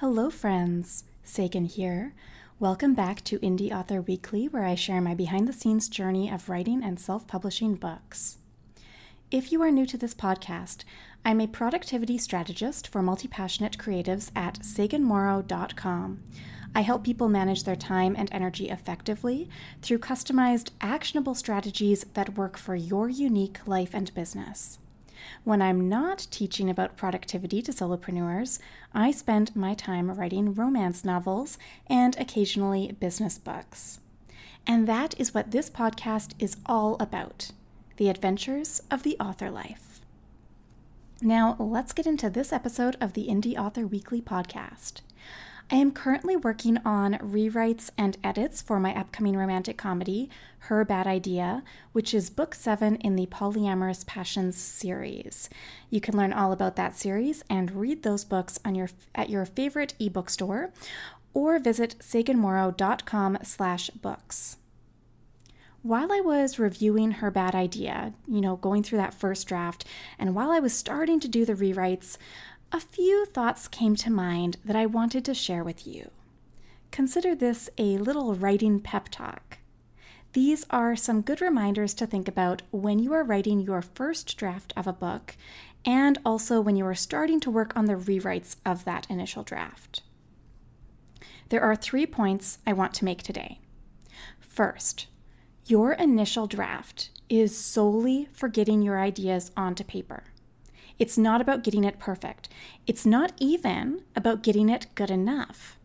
Hello, friends. Sagan here. Welcome back to Indie Author Weekly, where I share my behind the scenes journey of writing and self publishing books. If you are new to this podcast, I'm a productivity strategist for multi passionate creatives at saganmorrow.com. I help people manage their time and energy effectively through customized, actionable strategies that work for your unique life and business. When I'm not teaching about productivity to solopreneurs, I spend my time writing romance novels and occasionally business books. And that is what this podcast is all about the adventures of the author life. Now, let's get into this episode of the Indie Author Weekly podcast. I am currently working on rewrites and edits for my upcoming romantic comedy, Her Bad Idea, which is book seven in the Polyamorous Passions series. You can learn all about that series and read those books on your at your favorite ebook store, or visit saganmorrow.com slash books. While I was reviewing her bad idea, you know, going through that first draft, and while I was starting to do the rewrites, a few thoughts came to mind that I wanted to share with you. Consider this a little writing pep talk. These are some good reminders to think about when you are writing your first draft of a book and also when you are starting to work on the rewrites of that initial draft. There are three points I want to make today. First, your initial draft is solely for getting your ideas onto paper. It's not about getting it perfect. It's not even about getting it good enough.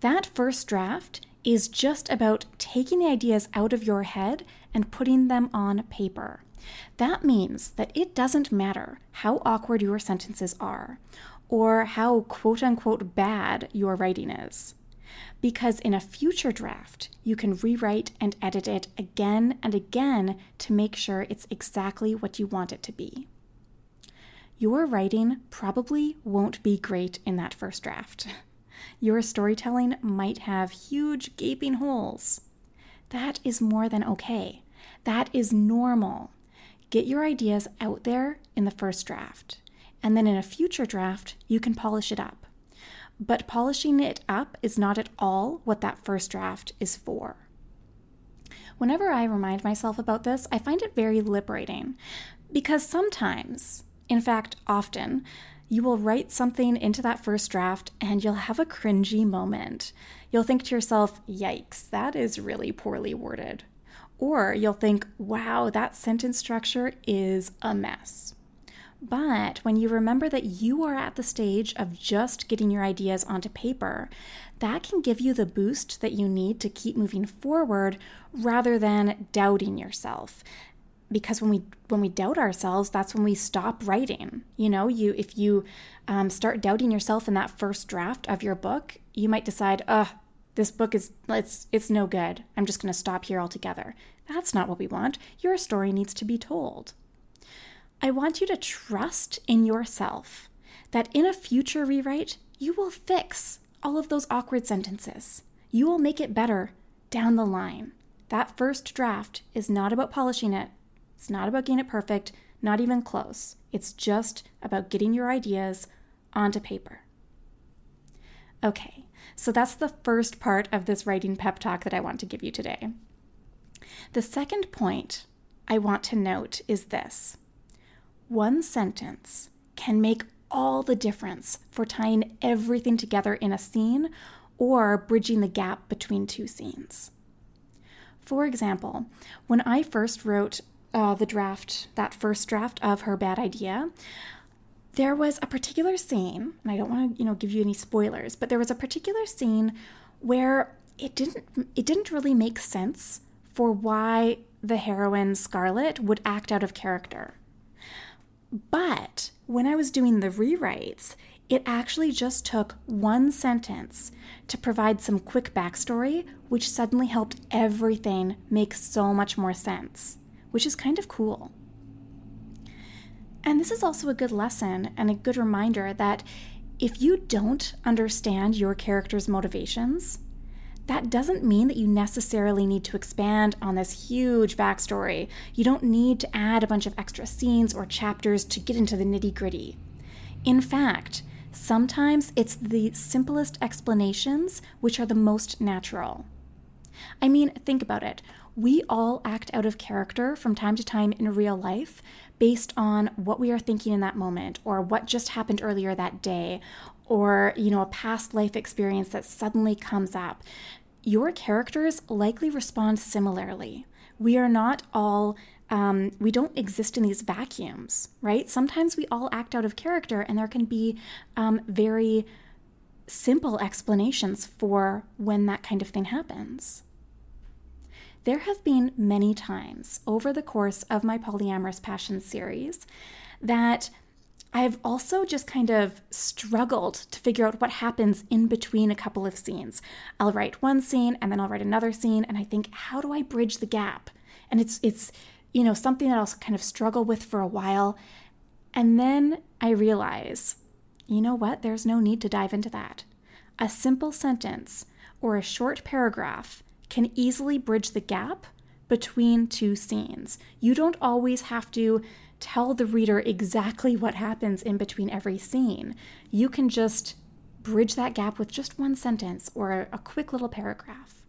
That first draft is just about taking the ideas out of your head and putting them on paper. That means that it doesn't matter how awkward your sentences are or how quote unquote bad your writing is. Because in a future draft, you can rewrite and edit it again and again to make sure it's exactly what you want it to be your writing probably won't be great in that first draft. Your storytelling might have huge gaping holes. That is more than okay. That is normal. Get your ideas out there in the first draft, and then in a future draft, you can polish it up. But polishing it up is not at all what that first draft is for. Whenever I remind myself about this, I find it very liberating because sometimes in fact, often, you will write something into that first draft and you'll have a cringy moment. You'll think to yourself, yikes, that is really poorly worded. Or you'll think, wow, that sentence structure is a mess. But when you remember that you are at the stage of just getting your ideas onto paper, that can give you the boost that you need to keep moving forward rather than doubting yourself because when we when we doubt ourselves that's when we stop writing. You know you if you um, start doubting yourself in that first draft of your book you might decide uh this book is it's it's no good. I'm just going to stop here altogether. That's not what we want. Your story needs to be told. I want you to trust in yourself that in a future rewrite you will fix all of those awkward sentences. You will make it better down the line. That first draft is not about polishing it it's not about getting it perfect, not even close. It's just about getting your ideas onto paper. Okay, so that's the first part of this writing pep talk that I want to give you today. The second point I want to note is this one sentence can make all the difference for tying everything together in a scene or bridging the gap between two scenes. For example, when I first wrote uh, the draft, that first draft of her bad idea, there was a particular scene, and I don't want to, you know, give you any spoilers, but there was a particular scene where it didn't it didn't really make sense for why the heroine Scarlett would act out of character. But when I was doing the rewrites, it actually just took one sentence to provide some quick backstory, which suddenly helped everything make so much more sense which is kind of cool. And this is also a good lesson and a good reminder that if you don't understand your character's motivations, that doesn't mean that you necessarily need to expand on this huge backstory. You don't need to add a bunch of extra scenes or chapters to get into the nitty gritty. In fact, Sometimes it's the simplest explanations which are the most natural. I mean, think about it. We all act out of character from time to time in real life based on what we are thinking in that moment or what just happened earlier that day or, you know, a past life experience that suddenly comes up. Your characters likely respond similarly. We are not all um, we don't exist in these vacuums, right? Sometimes we all act out of character, and there can be um, very simple explanations for when that kind of thing happens. There have been many times over the course of my Polyamorous Passion series that I've also just kind of struggled to figure out what happens in between a couple of scenes. I'll write one scene and then I'll write another scene and I think how do I bridge the gap? And it's it's you know, something that I'll kind of struggle with for a while. And then I realize, you know what? There's no need to dive into that. A simple sentence or a short paragraph can easily bridge the gap between two scenes. You don't always have to tell the reader exactly what happens in between every scene. You can just bridge that gap with just one sentence or a, quick little paragraph.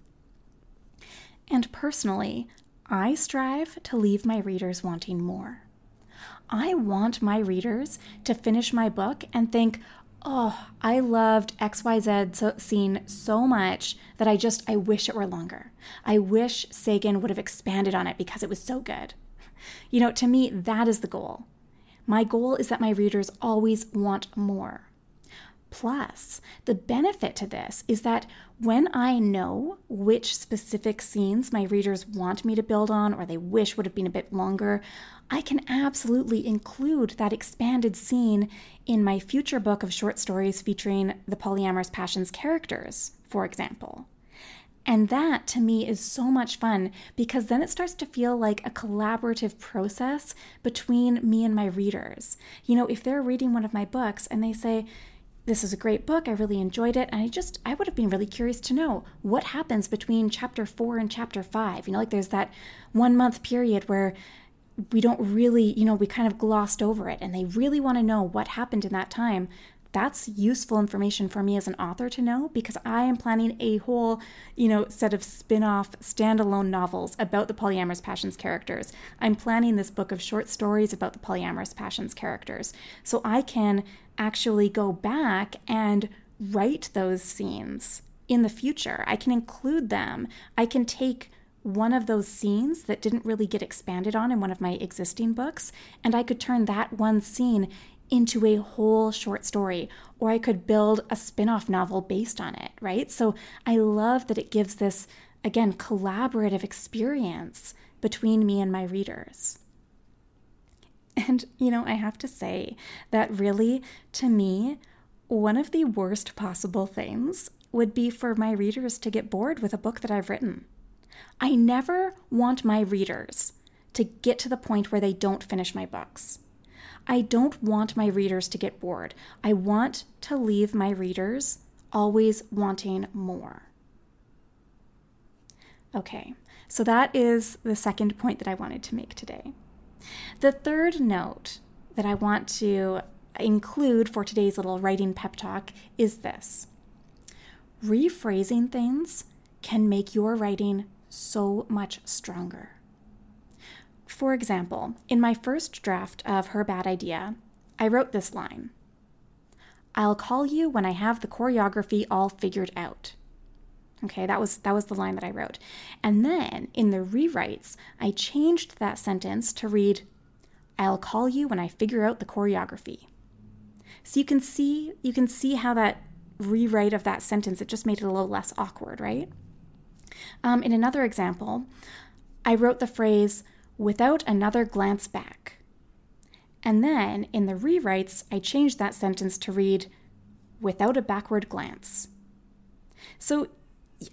And personally, I strive to leave my readers wanting more. I want my readers to finish my book and think, oh, I loved XYZ scene so much that I just, I wish it were longer. I wish Sagan would have expanded on it because it was so good. You know, to me, that is the goal. My goal is that my readers always want more. Plus, the benefit to this is that when I know which specific scenes my readers want me to build on or they wish would have been a bit longer, I can absolutely include that expanded scene in my future book of short stories featuring the polyamorous passions characters, for example. And that to me is so much fun because then it starts to feel like a collaborative process between me and my readers. You know, if they're reading one of my books and they say, this is a great book. I really enjoyed it. And I just, I would have been really curious to know what happens between chapter four and chapter five. You know, like there's that one month period where we don't really, you know, we kind of glossed over it and they really want to know what happened in that time. That's useful information for me as an author to know because I am planning a whole, you know, set of spin-off standalone novels about the polyamorous passions characters. I'm planning this book of short stories about the polyamorous passions characters. So I can actually go back and write those scenes in the future. I can include them. I can take one of those scenes that didn't really get expanded on in one of my existing books, and I could turn that one scene into a whole short story, or I could build a spin off novel based on it, right? So I love that it gives this, again, collaborative experience between me and my readers. And, you know, I have to say that really, to me, one of the worst possible things would be for my readers to get bored with a book that I've written. I never want my readers to get to the point where they don't finish my books. I don't want my readers to get bored. I want to leave my readers always wanting more. Okay, so that is the second point that I wanted to make today. The third note that I want to include for today's little writing pep talk is this rephrasing things can make your writing so much stronger. For example, in my first draft of Her Bad Idea, I wrote this line I'll call you when I have the choreography all figured out. Okay, that was that was the line that I wrote. And then in the rewrites, I changed that sentence to read I'll call you when I figure out the choreography. So you can see you can see how that rewrite of that sentence it just made it a little less awkward, right? Um, in another example, I wrote the phrase without another glance back. And then in the rewrites, I changed that sentence to read without a backward glance. So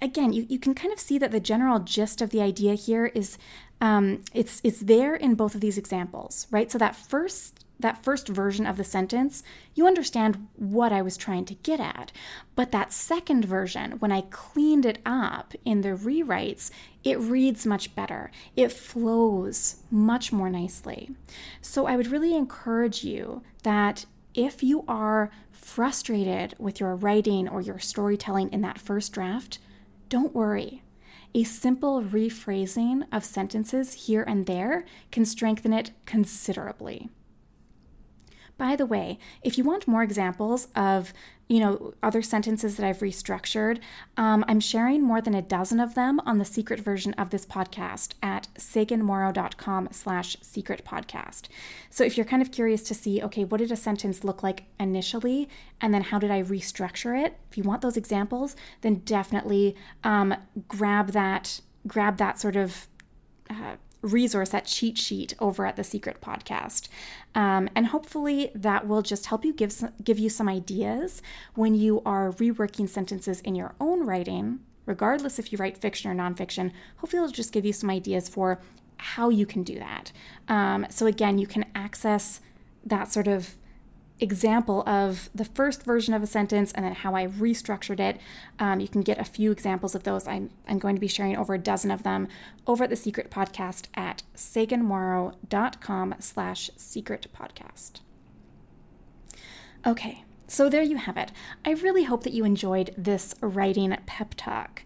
again, you, you can kind of see that the general gist of the idea here is um, it's it's there in both of these examples, right? So that first that first version of the sentence, you understand what I was trying to get at. But that second version, when I cleaned it up in the rewrites, it reads much better. It flows much more nicely. So I would really encourage you that if you are frustrated with your writing or your storytelling in that first draft, don't worry. A simple rephrasing of sentences here and there can strengthen it considerably. By the way, if you want more examples of you know other sentences that I've restructured, um, I'm sharing more than a dozen of them on the secret version of this podcast at saganmorrow.com slash secret podcast. So if you're kind of curious to see, okay, what did a sentence look like initially, and then how did I restructure it? If you want those examples, then definitely um, grab that grab that sort of uh, resource, that cheat sheet over at the Secret Podcast. Um, and hopefully that will just help you give, some, give you some ideas when you are reworking sentences in your own writing, regardless if you write fiction or nonfiction. Hopefully it'll just give you some ideas for how you can do that. Um, so again, you can access that sort of example of the first version of a sentence and then how I restructured it. Um, you can get a few examples of those. I'm, I'm going to be sharing over a dozen of them over at the Secret Podcast at saganmorrow.com slash secret podcast. Okay, so there you have it. I really hope that you enjoyed this writing pep talk.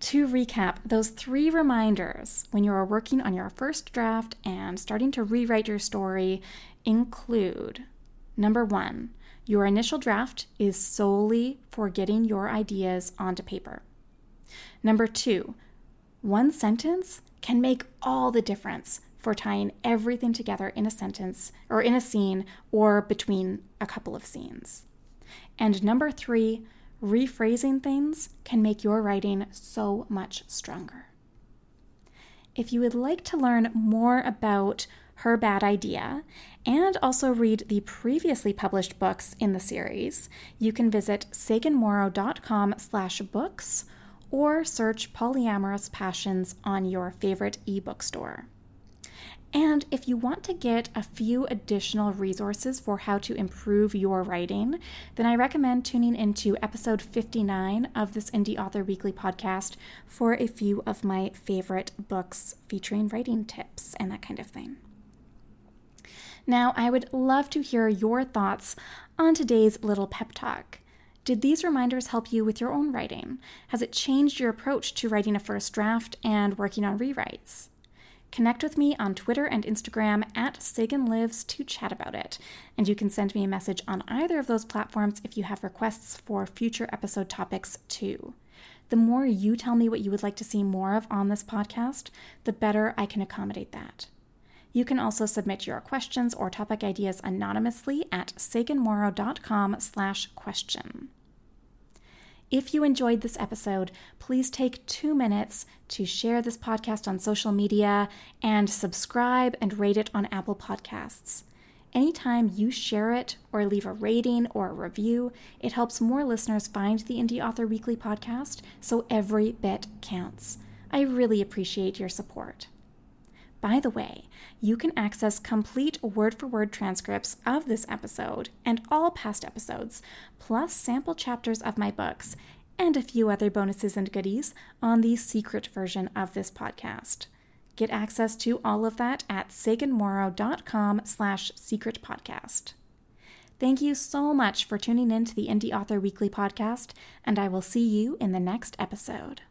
To recap, those three reminders when you are working on your first draft and starting to rewrite your story include Number one, your initial draft is solely for getting your ideas onto paper. Number two, one sentence can make all the difference for tying everything together in a sentence or in a scene or between a couple of scenes. And number three, rephrasing things can make your writing so much stronger. If you would like to learn more about her Bad Idea, and also read the previously published books in the series, you can visit saganmorrow.com slash books or search Polyamorous Passions on your favorite ebook store. And if you want to get a few additional resources for how to improve your writing, then I recommend tuning into episode 59 of this Indie Author Weekly podcast for a few of my favorite books featuring writing tips and that kind of thing. Now, I would love to hear your thoughts on today's little pep talk. Did these reminders help you with your own writing? Has it changed your approach to writing a first draft and working on rewrites? Connect with me on Twitter and Instagram at Sagan Lives to chat about it. And you can send me a message on either of those platforms if you have requests for future episode topics too. The more you tell me what you would like to see more of on this podcast, the better I can accommodate that. You can also submit your questions or topic ideas anonymously at saganmorrow.com slash question. If you enjoyed this episode, please take two minutes to share this podcast on social media and subscribe and rate it on Apple Podcasts. Anytime you share it or leave a rating or a review, it helps more listeners find the Indie Author Weekly podcast, so every bit counts. I really appreciate your support. By the way, you can access complete word for word transcripts of this episode and all past episodes, plus sample chapters of my books, and a few other bonuses and goodies on the secret version of this podcast. Get access to all of that at saganmorrow.com slash secret podcast. Thank you so much for tuning in to the Indie Author Weekly podcast, and I will see you in the next episode.